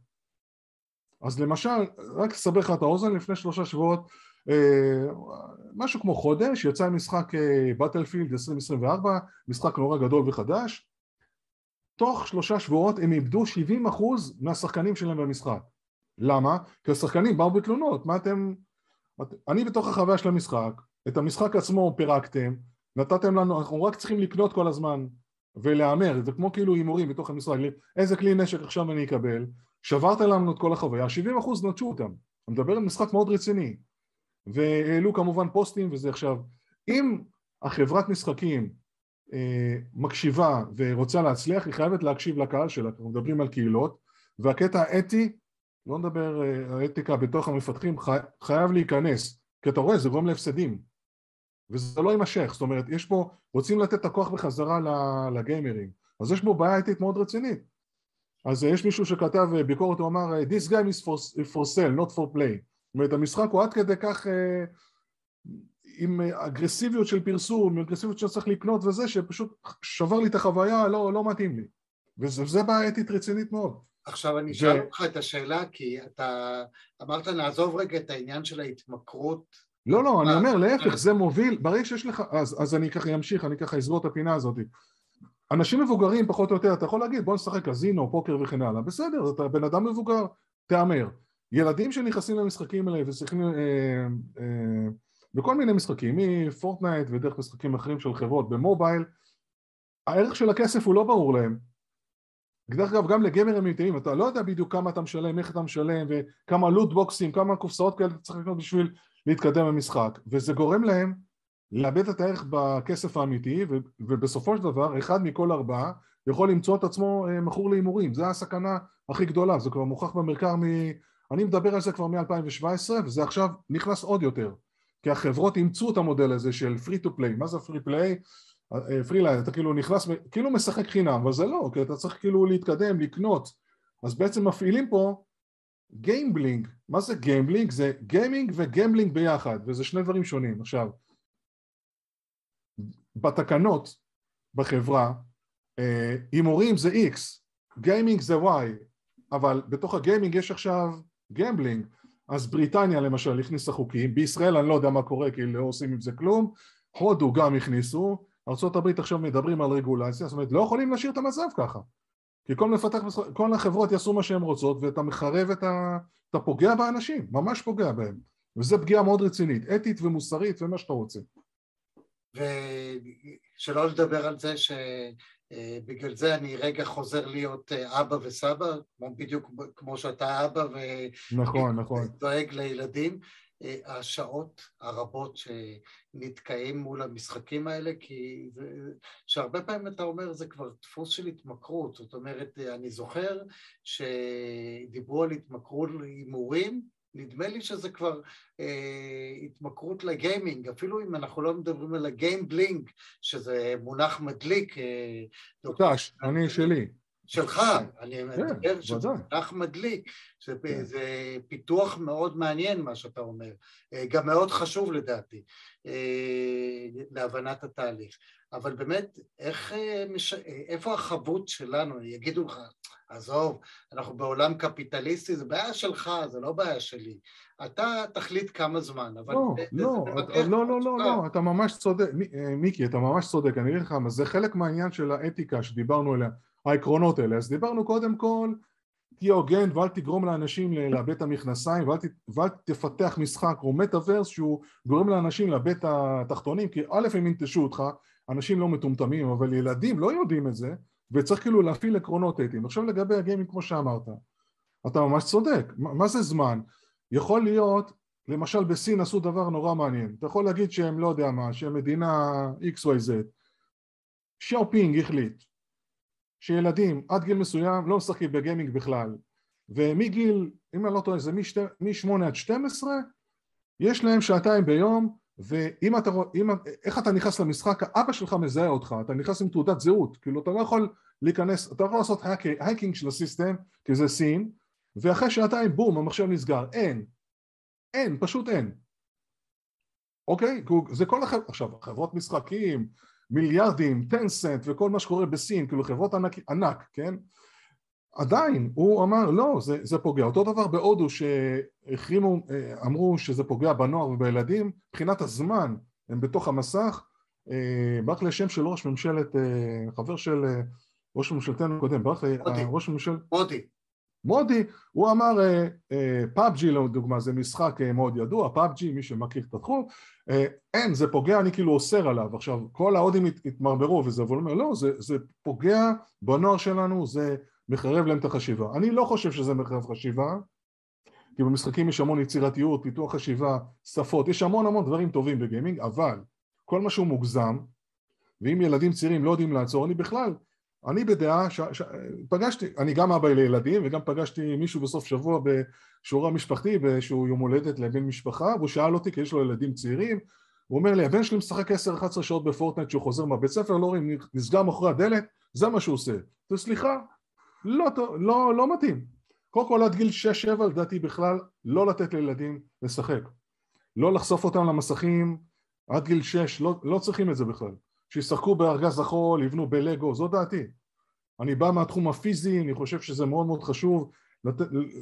אז למשל, רק לסבר לך את האוזן, לפני שלושה שבועות, אה, משהו כמו חודש, יצא משחק בטלפילד אה, 2024, משחק נורא גדול וחדש, תוך שלושה שבועות הם איבדו 70% מהשחקנים שלהם במשחק. למה? כי השחקנים באו בתלונות, מה אתם... אני בתוך החוויה של המשחק, את המשחק עצמו פירקתם, נתתם לנו, אנחנו רק צריכים לקנות כל הזמן ולהמר, זה כמו כאילו הימורים בתוך המשחק, איזה כלי נשק עכשיו אני אקבל, שברת לנו את כל החוויה, 70% נטשו אותם, אני מדבר על משחק מאוד רציני והעלו כמובן פוסטים וזה עכשיו אם החברת משחקים מקשיבה ורוצה להצליח היא חייבת להקשיב לקהל שלה, אנחנו מדברים על קהילות והקטע האתי, לא נדבר אה, האתיקה בתוך המפתחים, חי, חייב להיכנס כי אתה רואה זה גורם להפסדים. וזה לא יימשך, זאת אומרת יש פה, רוצים לתת את הכוח בחזרה לגיימרים אז יש פה בעיה אתית מאוד רצינית. אז יש מישהו שכתב ביקורת, הוא אמר This game is for, for sale, not for play. זאת אומרת המשחק הוא עד כדי כך אה, עם אגרסיביות של פרסום, עם אגרסיביות שצריך לקנות וזה, שפשוט שבר לי את החוויה, לא, לא מתאים לי. וזה בעיה אתית רצינית מאוד. עכשיו אני אשאל אותך את השאלה כי אתה אמרת נעזוב רגע את העניין של ההתמכרות. לא לא אני אומר להפך זה מוביל ברגע שיש לך אז, אז אני ככה אמשיך אני ככה אסגור את הפינה הזאת. אנשים מבוגרים פחות או יותר, אתה יכול להגיד בוא נשחק קזינו, פוקר וכן הלאה, בסדר, אתה בן אדם מבוגר, תהמר. ילדים שנכנסים למשחקים האלה וצריכים, אה, אה, בכל מיני משחקים, מפורטנייט ודרך משחקים אחרים של חברות במובייל, הערך של הכסף הוא לא ברור להם. דרך אגב, גם לגמר אמיתיים, אתה לא יודע בדיוק כמה אתה משלם, איך אתה משלם, וכמה לוט בוקסים, כמה קופסאות כאלה אתה צריך לקנות בשביל להתקדם במשחק, וזה גורם להם לאבד את הערך בכסף האמיתי ובסופו של דבר אחד מכל ארבעה יכול למצוא את עצמו אה, מכור להימורים. זה הסכנה הכי גדולה זה כבר מוכח במחקר מ... אני מדבר על זה כבר מ-2017 וזה עכשיו נכנס עוד יותר כי החברות אימצו את המודל הזה של free to play מה זה free play? free line אתה כאילו נכנס כאילו משחק חינם אבל זה לא כי אתה צריך כאילו להתקדם לקנות. אז בעצם מפעילים פה gamebling מה זה gamebling? זה gaming ו gambling ביחד וזה שני דברים שונים. עכשיו בתקנות בחברה אה, הימורים זה X, gaming זה Y, אבל בתוך ה gaming יש עכשיו gambling, אז בריטניה למשל הכניסה חוקים, בישראל אני לא יודע מה קורה כי לא עושים עם זה כלום, הודו גם הכניסו, ארה"ב עכשיו מדברים על רגולציה, זאת אומרת לא יכולים להשאיר את המצב ככה. כי כל מפתח, כל החברות יעשו מה שהן רוצות ואתה מחרב את ה... אתה פוגע באנשים, ממש פוגע בהם. וזו פגיעה מאוד רצינית, אתית ומוסרית ומה שאתה רוצה. ושלא לדבר על זה שבגלל זה אני רגע חוזר להיות אבא וסבא, בדיוק כמו שאתה אבא ו... נכון, נכון. ודואג לילדים. השעות הרבות שנתקעים מול המשחקים האלה, כי זה, שהרבה פעמים אתה אומר זה כבר דפוס של התמכרות, זאת אומרת, אני זוכר שדיברו על התמכרות להימורים, נדמה לי שזה כבר אה, התמכרות ל gaming, אפילו אם אנחנו לא מדברים על ה gamebling, שזה מונח מדליק. אה, דוקטש, אני שלי. שלך, אני מדבר שזה מונח מדליק, זה פיתוח מאוד מעניין מה שאתה אומר, גם מאוד חשוב לדעתי להבנת התהליך, אבל באמת, איך, איפה החבות שלנו, יגידו לך, עזוב, אנחנו בעולם קפיטליסטי, זה בעיה שלך, זה לא בעיה שלי. אתה תחליט כמה זמן, אבל... לא, לא, לא, לא, לא, לא, אתה ממש צודק, מיקי, אתה ממש צודק, אני אגיד לך, זה חלק מהעניין של האתיקה שדיברנו עליה, העקרונות האלה. אז דיברנו קודם כל, תהיה הוגן ואל תגרום לאנשים לאבד את המכנסיים ואל, ת, ואל תפתח משחק או מטאוורס שהוא גורם לאנשים לאבד את התחתונים, כי א' הם ינטשו אותך, אנשים לא מטומטמים, אבל ילדים לא יודעים את זה, וצריך כאילו להפעיל עקרונות אתיים. עכשיו לגבי ה gaming כמו שאמרת, אתה ממש צודק, מה זה זמן? יכול להיות, למשל בסין עשו דבר נורא מעניין, אתה יכול להגיד שהם לא יודע מה, שהם מדינה XYZ, ששי ג'ינפינג החליט שילדים עד גיל מסוים לא משחקים ב gaming בכלל ומגיל, אם אני לא טועה, זה מ-8 עד 12 יש להם שעתיים ביום ואם אתה רואה, איך אתה נכנס למשחק, אבא שלך מזהה אותך, אתה נכנס עם תעודת זהות, כאילו אתה לא יכול להיכנס, אתה יכול לעשות hacking של ה system, כי זה סין, ואחרי שעתיים בום, המחשב נסגר, אין, אין, פשוט אין, אוקיי? זה כל החברות, עכשיו חברות משחקים, מיליארדים, טנסנט וכל מה שקורה בסין, כאילו חברות ענק, ענק כן? עדיין, הוא אמר לא, זה, זה פוגע. אותו דבר בהודו שהחרימו, אה, אמרו שזה פוגע בנוער ובילדים, מבחינת הזמן הם בתוך המסך, אה, ברח לי השם של ראש ממשלת, אה, חבר של ראש ממשלתנו הקודם, ברח לי ראש ממשלת... מודי. מודי, הוא אמר PUBG לדוגמה זה משחק מאוד ידוע, PUBG מי שמכיר את התחום, אין זה פוגע אני כאילו אוסר עליו, עכשיו כל ההודים התמרמרו וזה, אבל הוא אומר לא זה, זה פוגע בנוער שלנו, זה מחרב להם את החשיבה. אני לא חושב שזה מחרב חשיבה, כי במשחקים יש המון יצירתיות, פיתוח חשיבה, שפות, יש המון המון דברים טובים בגיימינג, אבל כל מה שהוא מוגזם, ואם ילדים צעירים לא יודעים לעצור, אני בכלל, אני בדעה, ש, ש, פגשתי, אני גם אבא לילדים וגם פגשתי מישהו בסוף שבוע בשיעור המשפחתי באיזשהו יום הולדת לבן משפחה והוא שאל אותי כי יש לו ילדים צעירים הוא אומר לי הבן שלי משחק 10-11 שעות בפורטנט כשהוא חוזר מהבית ספר לא רואים נסגר מאחורי הדלת זה מה שהוא עושה וסליחה לא, לא, לא מתאים. קודם כל עד גיל 6-7 לדעתי בכלל לא לתת לילדים לשחק. לא לחשוף אותם למסכים עד גיל 6, לא, לא צריכים את זה בכלל. שישחקו בארגז החול, יבנו בלגו, זו דעתי. אני בא מהתחום הפיזי, אני חושב שזה מאוד מאוד חשוב לת...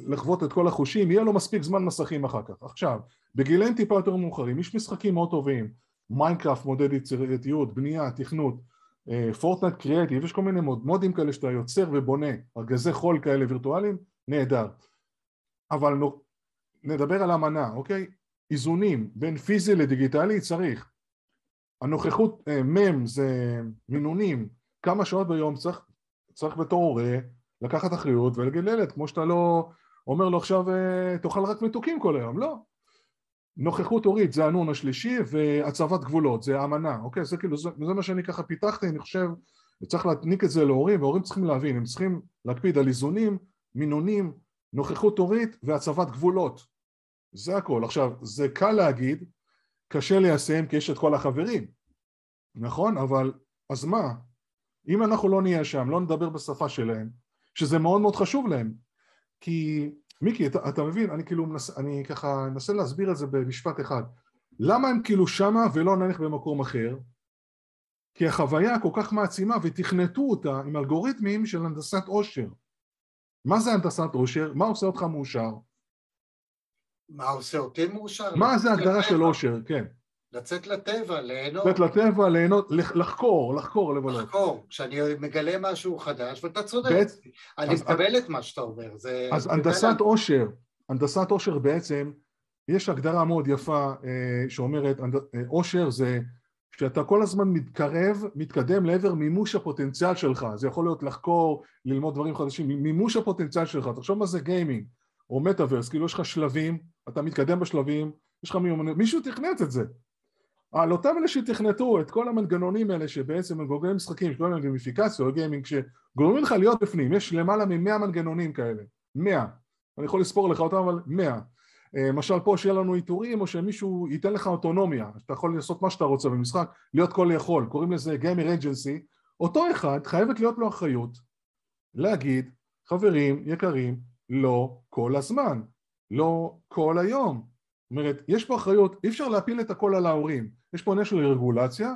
לחוות את כל החושים, יהיה לו מספיק זמן מסכים אחר כך. עכשיו, בגילאים טיפה יותר מאוחרים, יש משחקים מאוד טובים, Minecraft מודד יצירתיות, בנייה, תכנות, פורטנט קריאטיב, יש כל מיני מוד, מודים כאלה שאתה יוצר ובונה, ארגזי חול כאלה וירטואליים, נהדר. אבל נדבר על אמנה, אוקיי? איזונים בין פיזי לדיגיטלי צריך. הנוכחות אה, מ' זה מינונים, כמה שעות ביום צריך, צריך בתור הורה לקחת אחריות ולהגיד לילד, כמו שאתה לא אומר לו עכשיו אה, תאכל רק מתוקים כל היום, לא. נוכחות הורית זה הנון השלישי והצבת גבולות זה האמנה, אוקיי? זה כאילו, זה, זה מה שאני ככה פיתחתי, אני חושב, צריך להעניק את זה להורים והורים צריכים להבין, הם צריכים להקפיד על איזונים, מינונים, נוכחות הורית והצבת גבולות זה הכל. עכשיו, זה קל להגיד, קשה ליישם כי יש את כל החברים, נכון? אבל אז מה? אם אנחנו לא נהיה שם, לא נדבר בשפה שלהם, שזה מאוד מאוד חשוב להם, כי מיקי, אתה, אתה מבין, אני כאילו מנס, אני ככה אנסה להסביר את זה במשפט אחד. למה הם כאילו שמה ולא נניח במקום אחר? כי החוויה כל כך מעצימה ותכנתו אותה עם אלגוריתמים של הנדסת עושר. מה זה הנדסת עושר? מה עושה אותך מאושר? מה עושה אותי מאושר? מה זה הגדרה של עושר, כן. לצאת לטבע, ליהנות. לצאת לטבע, ליהנות, לחקור, לחקור, לבלות. לחקור, כשאני מגלה משהו חדש, ואתה צודק. בעת, אני אז, מקבל את מה שאתה אומר. זה אז הנדסת עושר, הנדסת עושר בעצם, יש הגדרה מאוד יפה אה, שאומרת, אה, עושר זה שאתה כל הזמן מתקרב, מתקדם לעבר מימוש הפוטנציאל שלך, זה יכול להיות לחקור, ללמוד דברים חדשים, מימוש הפוטנציאל שלך, תחשוב מה זה גיימינג או מטאוורס, כאילו יש לך שלבים, אתה מתקדם בשלבים, יש לך מיומנות, מישהו תכנת את זה, על אותם אלה שתכנתו את כל המנגנונים האלה שבעצם הם גורמים משחקים, שקוראים להם גמיפיקציה או גיימינג שגורמים לך להיות בפנים, יש למעלה ממאה מנגנונים כאלה, מאה, אני יכול לספור לך אותם אבל מאה. אה, למשל פה שיהיה לנו עיטורים או שמישהו ייתן לך אוטונומיה, אתה יכול לעשות מה שאתה רוצה במשחק, להיות כל יכול, קוראים לזה גיימר אג'נסי, אותו אחד חייבת להיות לו אחריות להגיד, חברים יקרים, לא כל הזמן, לא כל היום. זאת אומרת, יש פה אחריות, אי אפשר להפיל את הכל על ההורים. יש פה עניין של רגולציה,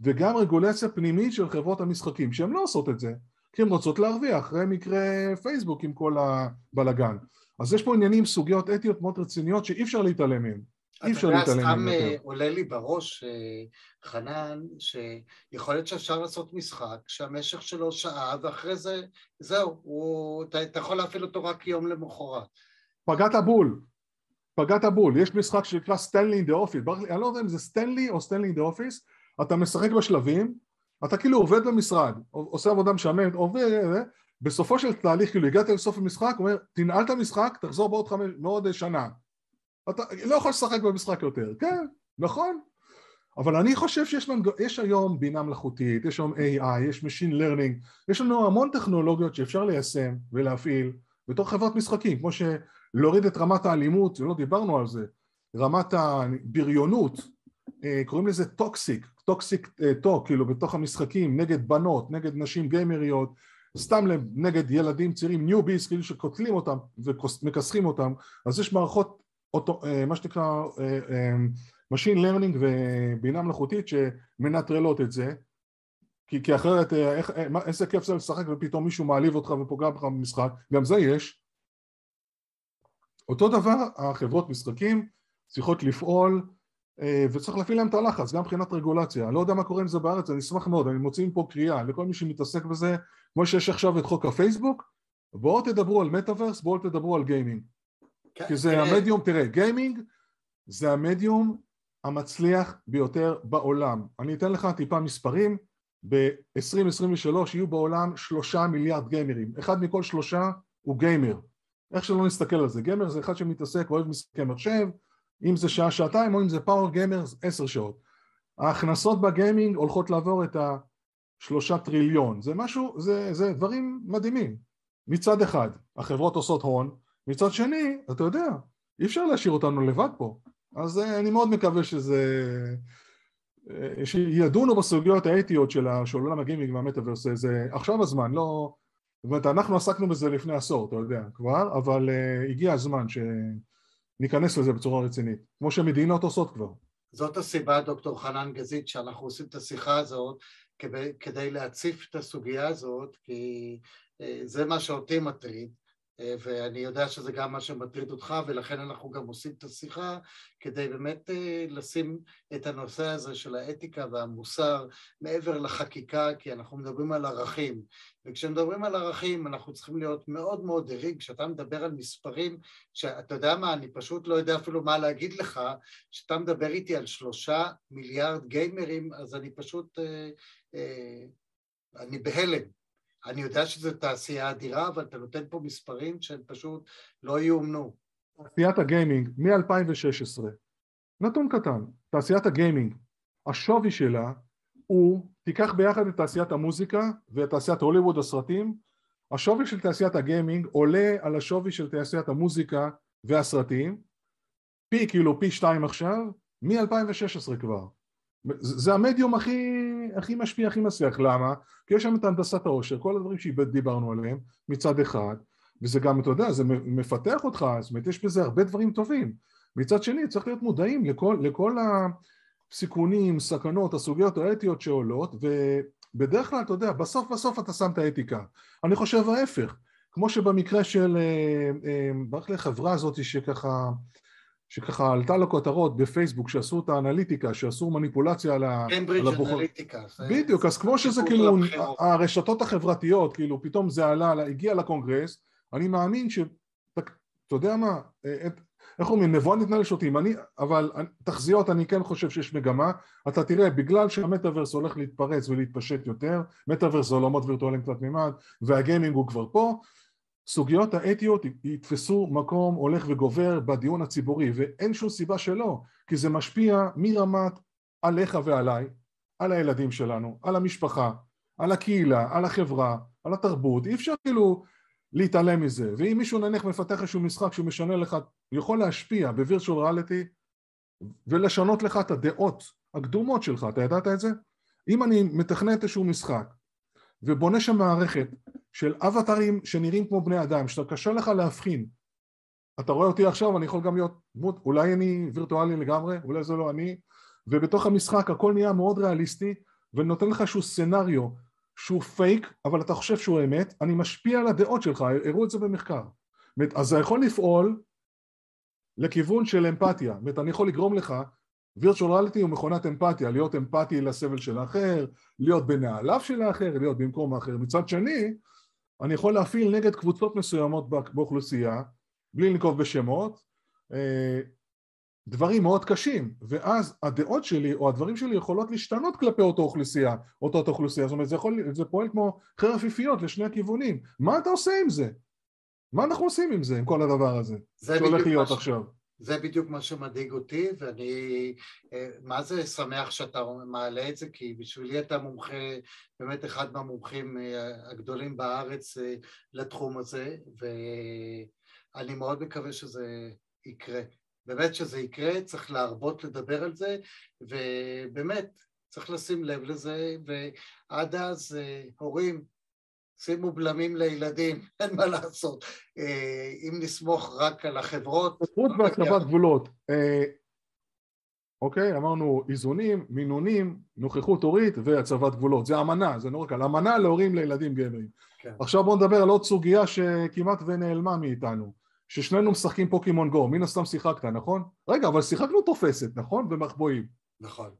וגם רגולציה פנימית של חברות המשחקים, שהן לא עושות את זה, כי הן רוצות להרוויח, ראה מקרה פייסבוק עם כל הבלגן. אז יש פה עניינים, סוגיות אתיות מאוד רציניות שאי אפשר להתעלם מהן. אי אפשר להתעלם מהן. אתה יודע, סתם עולה לי בראש, אה, חנן, שיכול להיות שאפשר לעשות משחק שהמשך שלו שעה, ואחרי זה, זהו, הוא, אתה, אתה יכול להפעיל אותו רק יום למחרת. פגעת בול. פגעת בול. יש משחק שנקרא Stanley in the Office. אני לא יודע אם זה סטנלי או Stanley in the Office. אתה משחק בשלבים, אתה כאילו עובד במשרד, עושה עבודה משעממת, עובד, בסופו של תהליך, כאילו הגעת לסוף המשחק, אומר, תנעל את המשחק, תחזור בעוד חמש, בעוד שנה. אתה לא יכול לשחק במשחק יותר, כן, נכון. אבל אני חושב שיש מנג... יש היום בינה מלאכותית, יש היום AI, יש Machine Learning, יש לנו המון טכנולוגיות שאפשר ליישם ולהפעיל בתור חברת משחקים, כמו שלהוריד את רמת האלימות, לא דיברנו על זה, רמת הבריונות, אה, קוראים לזה toxic, toxic talk, כאילו בתוך המשחקים, נגד בנות, נגד נשים גיימריות, סתם נגד ילדים צעירים, newbies, כאילו שקוטלים אותם ומכסחים אותם, אז יש מערכות, אוטו, אה, מה שנקרא אה, Machine Learning ובינה מלאכותית שמנטרלות את זה, כי, כי אחרת איך, איזה כיף זה לשחק ופתאום מישהו מעליב אותך ופוגע בך במשחק, גם זה יש. אותו דבר החברות משחקים צריכות לפעול אה, וצריך להפעיל להם את הלחץ, גם מבחינת רגולציה. אני לא יודע מה קורה עם זה בארץ, אני אשמח מאוד, אני מוציא מפה קריאה לכל מי שמתעסק בזה, כמו שיש עכשיו את חוק הפייסבוק, בואו תדברו על מטאוורס, בואו תדברו על גיימינג. כן, כי זה המדיום, תראה, גיימינג זה המדיום המצליח ביותר בעולם. אני אתן לך טיפה מספרים, ב-2023 יהיו בעולם שלושה מיליארד גיימרים, אחד מכל שלושה הוא גיימר. איך שלא נסתכל על זה, גיימר זה אחד שמתעסק, אוהב משחקי מחשב, אם זה שעה שעתיים או אם זה power gamers עשר שעות. ההכנסות בגיימינג הולכות לעבור את השלושה טריליון, זה משהו, זה, זה דברים מדהימים. מצד אחד, החברות עושות הון, מצד שני, אתה יודע, אי אפשר להשאיר אותנו לבד פה. אז אה, אני מאוד מקווה שזה... אה, שידונו בסוגיות האתיות של עולם הגיימינג והמטאוורס, זה עכשיו הזמן, לא... זאת אומרת, אנחנו עסקנו בזה לפני עשור, אתה יודע, כבר, אבל uh, הגיע הזמן ש... ניכנס לזה בצורה רצינית, כמו שמדינות עושות כבר. זאת הסיבה, דוקטור חנן גזית, שאנחנו עושים את השיחה הזאת כדי, כדי להציף את הסוגיה הזאת, כי אה, זה מה שאותי מטריד. אה, ואני יודע שזה גם מה שמטריד אותך, ולכן אנחנו גם עושים את השיחה כדי באמת אה, לשים את הנושא הזה של האתיקה והמוסר מעבר לחקיקה, כי אנחנו מדברים על ערכים. וכשמדברים על ערכים אנחנו צריכים להיות מאוד מאוד ערים, כשאתה מדבר על מספרים, שאתה יודע מה, אני פשוט לא יודע אפילו מה להגיד לך, כשאתה מדבר איתי על שלושה מיליארד גיימרים, אז אני פשוט, אה, אני בהלם. אני יודע שזו תעשייה אדירה, אבל אתה נותן פה מספרים שהם פשוט לא יאומנו. תעשיית הגיימינג מ-2016, נתון קטן, תעשיית הגיימינג, השווי שלה הוא, תיקח ביחד את תעשיית המוזיקה ואת תעשיית הוליווד הסרטים, השווי של תעשיית הגיימינג עולה על השווי של תעשיית המוזיקה והסרטים, פי כאילו פי שתיים עכשיו, מ-2016 כבר. זה המדיום הכי, הכי משפיע, הכי מצליח, למה? כי יש שם את הנדסת העושר, כל הדברים שדיברנו עליהם מצד אחד, וזה גם, אתה יודע, זה מפתח אותך, זאת אומרת, יש בזה הרבה דברים טובים. מצד שני, צריך להיות מודעים לכל, לכל הסיכונים, סכנות, הסוגיות האתיות שעולות, ובדרך כלל, אתה יודע, בסוף בסוף אתה שם את האתיקה. אני חושב ההפך, כמו שבמקרה של, ברח לי החברה הזאת שככה שככה עלתה לכותרות בפייסבוק שעשו את האנליטיקה, שעשו מניפולציה על הבוחר. קיימברידג' אנליטיקה. בדיוק, אז כמו שזה כאילו, הרשתות החברתיות, כאילו פתאום זה עלה, הגיע לקונגרס, אני מאמין ש... אתה יודע מה, איך אומרים, נבואה ניתנה לשוטים, אני, אבל תחזיות אני כן חושב שיש מגמה, אתה תראה, בגלל שהמטאוורס הולך להתפרץ ולהתפשט יותר, מטאוורס זה עולמות וירטואליים קצת מימד, והגיימינג הוא כבר פה, סוגיות האתיות יתפסו מקום הולך וגובר בדיון הציבורי ואין שום סיבה שלא כי זה משפיע מרמת עליך ועליי, על הילדים שלנו, על המשפחה, על הקהילה, על החברה, על התרבות, אי אפשר כאילו להתעלם מזה. ואם מישהו נניח מפתח איזשהו משחק שהוא משנה לך, יכול להשפיע בווירטואל ריאליטי ולשנות לך את הדעות הקדומות שלך, אתה ידעת את זה? אם אני מתכנת איזשהו משחק ובונה שם מערכת של אבטרים שנראים כמו בני אדם, שאתה קשה לך להבחין. אתה רואה אותי עכשיו, אני יכול גם להיות דמות, אולי אני וירטואלי לגמרי, אולי זה לא אני, ובתוך המשחק הכל נהיה מאוד ריאליסטי, ונותן לך איזשהו סצנריו שהוא פייק, אבל אתה חושב שהוא אמת, אני משפיע על הדעות שלך, הראו את זה במחקר. אז זה יכול לפעול לכיוון של אמפתיה, זאת אומרת, אני יכול לגרום לך, וירטואל ריאליטי הוא מכונת אמפתיה, להיות אמפתי לסבל של האחר, להיות בנעליו של האחר, להיות במקום האחר. מצד שני, אני יכול להפעיל נגד קבוצות מסוימות באוכלוסייה, בלי לנקוב בשמות, אה, דברים מאוד קשים, ואז הדעות שלי או הדברים שלי יכולות להשתנות כלפי אותו אוכלוסייה, אותו אוכלוסייה, זאת אומרת זה, יכול, זה פועל כמו חרב פיפיות לשני הכיוונים, מה אתה עושה עם זה? מה אנחנו עושים עם זה, עם כל הדבר הזה, שהולך להיות ש... עכשיו? זה בדיוק מה שמדאיג אותי, ואני אה, מה זה שמח שאתה מעלה את זה, כי בשבילי אתה מומחה, באמת אחד מהמומחים אה, הגדולים בארץ לתחום הזה, ואני מאוד מקווה שזה יקרה. באמת שזה יקרה, צריך להרבות לדבר על זה, ובאמת צריך לשים לב לזה, ועד אז אה, הורים, שימו בלמים לילדים, אין מה לעשות. אה, אם נסמוך רק על החברות... חוץ והצבת גבולות. אה, אוקיי, אמרנו איזונים, מינונים, נוכחות הורית והצבת גבולות. זה אמנה, זה לא רק על אמנה להורים לילדים גברים. כן. עכשיו בואו נדבר על עוד סוגיה שכמעט ונעלמה מאיתנו. ששנינו משחקים פוקימון גו, מן הסתם שיחקת, נכון? רגע, אבל שיחקנו תופסת, נכון? במחבואים. נכון.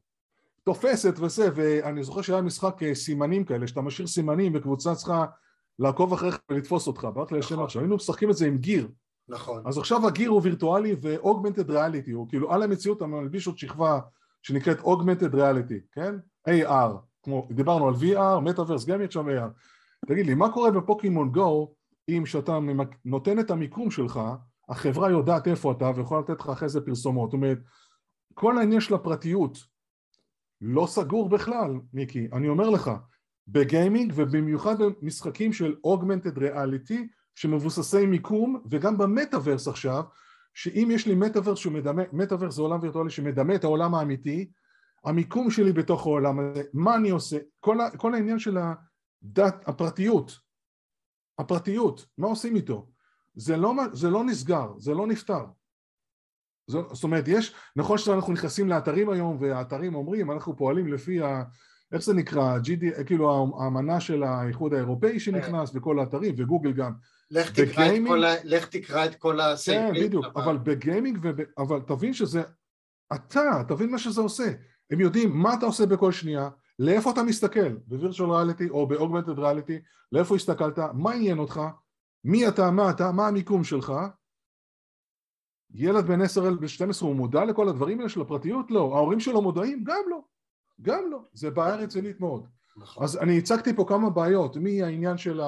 תופסת וזה, ואני זוכר שהיה משחק אה, סימנים כאלה, שאתה משאיר סימנים וקבוצה צריכה לעקוב אחריך ולתפוס אותך, ברק לי השם נכון. עכשיו, היינו משחקים את זה עם גיר. נכון. אז עכשיו הגיר הוא וירטואלי ו-augmented reality, הוא כאילו על המציאות אתה מלביש עוד שכבה שנקראת augmented reality, כן? AR, כמו, דיברנו על VR, מטאוורס, גם עכשיו AR. תגיד לי, מה קורה בפוקימון גו אם שאתה נותן את המיקום שלך, החברה יודעת איפה אתה ויכולה לתת לך אחרי זה פרסומות. זאת אומרת, כל העניין של הפרטיות לא סגור בכלל, מיקי. אני אומר לך, בגיימינג ובמיוחד במשחקים של augmented reality שמבוססי מיקום וגם במטאוורס עכשיו שאם יש לי מטאוורס שמדמה, מטאוורס זה עולם וירטואלי שמדמה את העולם האמיתי המיקום שלי בתוך העולם הזה, מה אני עושה, כל, ה, כל העניין של הדת, הפרטיות הפרטיות, מה עושים איתו? זה לא, זה לא נסגר, זה לא נפתר. זאת אומרת, יש, נכון שאנחנו נכנסים לאתרים היום והאתרים אומרים, אנחנו פועלים לפי ה... איך זה נקרא? GD, כאילו האמנה של האיחוד האירופאי שנכנס וכל האתרים וגוגל גם. לך תקרא, בגיימינג, את, כל ה, לך תקרא את כל הסעיפים. כן, בדיוק, אבל, אבל בגיימינג, וב, אבל תבין שזה, אתה, תבין מה שזה עושה. הם יודעים מה אתה עושה בכל שנייה, לאיפה אתה מסתכל, בווירטואל ריאליטי או באוגמנטד ריאליטי, לאיפה הסתכלת, מה עניין אותך, מי אתה, מה אתה, מה המיקום שלך, ילד בן 10 בן 12 הוא מודע לכל הדברים האלה של הפרטיות? לא. ההורים שלו מודעים? גם לא. גם לא. זה בעיה רצינית מאוד. נכון. אז אני הצגתי פה כמה בעיות, מהעניין של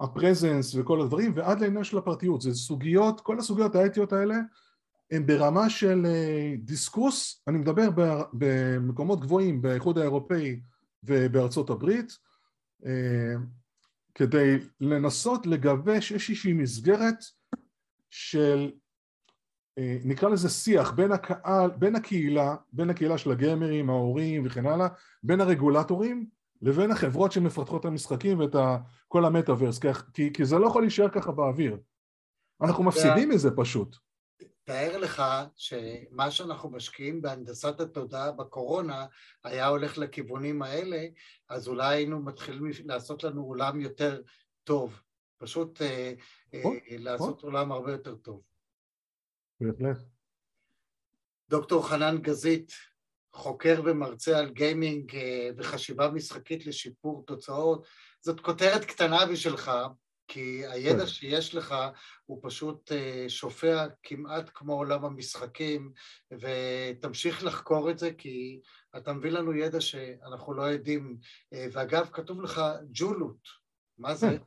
הפרזנס וכל הדברים ועד לעניין של הפרטיות. זה סוגיות, כל הסוגיות האתיות האלה הם ברמה של אה, דיסקוס, אני מדבר במקומות גבוהים באיחוד האירופאי ובארצות הברית, אה, כדי לנסות לגבש איזושהי מסגרת של נקרא לזה שיח בין הקהל, בין הקהילה, בין הקהילה של הגיימרים, ההורים וכן הלאה, בין הרגולטורים לבין החברות שמפתחות את המשחקים ואת כל המטאוורס, כי, כי זה לא יכול להישאר ככה באוויר. אנחנו מפסידים מזה פשוט. תאר לך שמה שאנחנו משקיעים בהנדסת התודעה בקורונה היה הולך לכיוונים האלה, אז אולי היינו מתחילים לעשות לנו עולם יותר טוב. פשוט אה, אה, לעשות עולם הרבה יותר טוב. בהחלט. דוקטור חנן גזית, חוקר ומרצה על גיימינג אה, וחשיבה משחקית לשיפור תוצאות, זאת כותרת קטנה בשבילך, כי הידע כן. שיש לך הוא פשוט אה, שופע כמעט כמו עולם המשחקים, ותמשיך לחקור את זה כי אתה מביא לנו ידע שאנחנו לא יודעים. אה, ואגב, כתוב לך ג'ולות, מה זה?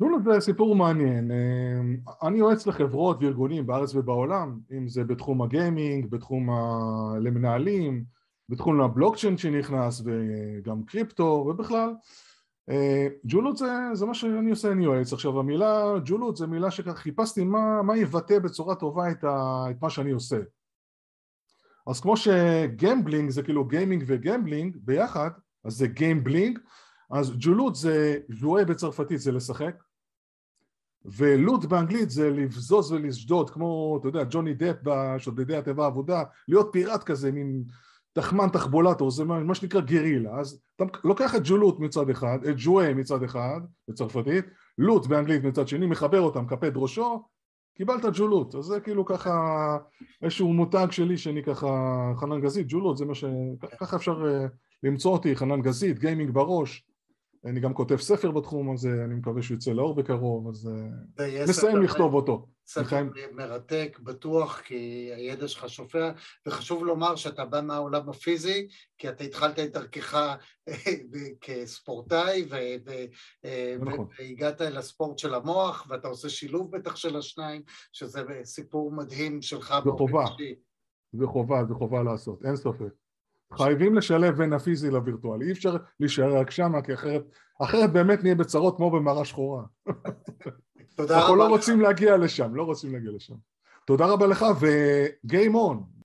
כן. ג'ולות זה סיפור מעניין. אה, אני יועץ לחברות וארגונים בארץ ובעולם, אם זה בתחום הגיימינג, בתחום ה... למנהלים, בתחום הבלוקצ'יין שנכנס וגם קריפטו ובכלל. אה, ג'ולות זה, זה מה שאני עושה, אני יועץ. עכשיו המילה ג'ולות זה מילה שככה חיפשתי מה, מה יבטא בצורה טובה את, ה, את מה שאני עושה. אז כמו ש gamebling זה כאילו גיימינג ו gambling ביחד, אז זה gamebling, אז ג'ולוט זה, jouer בצרפתית זה לשחק, ו loot באנגלית זה לבזוז ולשדוד, כמו, אתה יודע, ג'וני דפ בשודדי התיבה האבודה, להיות פיראט כזה, מין תחמן תחבולטור, זה מה שנקרא גרילה. אז אתה לוקח את ג'ולוט מצד אחד, את ג'ואה מצד אחד, בצרפתית, לוט באנגלית מצד שני, מחבר אותם, מקפד ראשו, קיבלת ג'ולוט. אז זה כאילו ככה איזשהו מותג שלי שאני ככה, חנן גזית, ג'ולוט, זה מה ש... ככה אפשר אה, למצוא אותי, חנן גזית, גיימינג בראש. אני גם כותב ספר בתחום הזה, אני מקווה שהוא יצא לאור בקרוב, אז אה, נסיים לכתוב אותו. ספר מרתק, בטוח, כי הידע שלך שופע, וחשוב לומר שאתה בא מהעולם הפיזי, כי אתה התחלת את דרכך אה, כספורטאי, אה, נכון. והגעת אל הספורט של המוח, ואתה עושה שילוב בטח של השניים, שזה סיפור מדהים שלך. זה חובה, זה חובה, זה חובה לעשות, אין ספק. חייבים לשלב בין הפיזי לווירטואלי, אי אפשר להישאר רק שמה, כי אחרת, אחרת באמת נהיה בצרות כמו במערה שחורה. תודה רבה. אנחנו לא רוצים להגיע לשם, לא רוצים להגיע לשם. תודה רבה לך, ו-game on.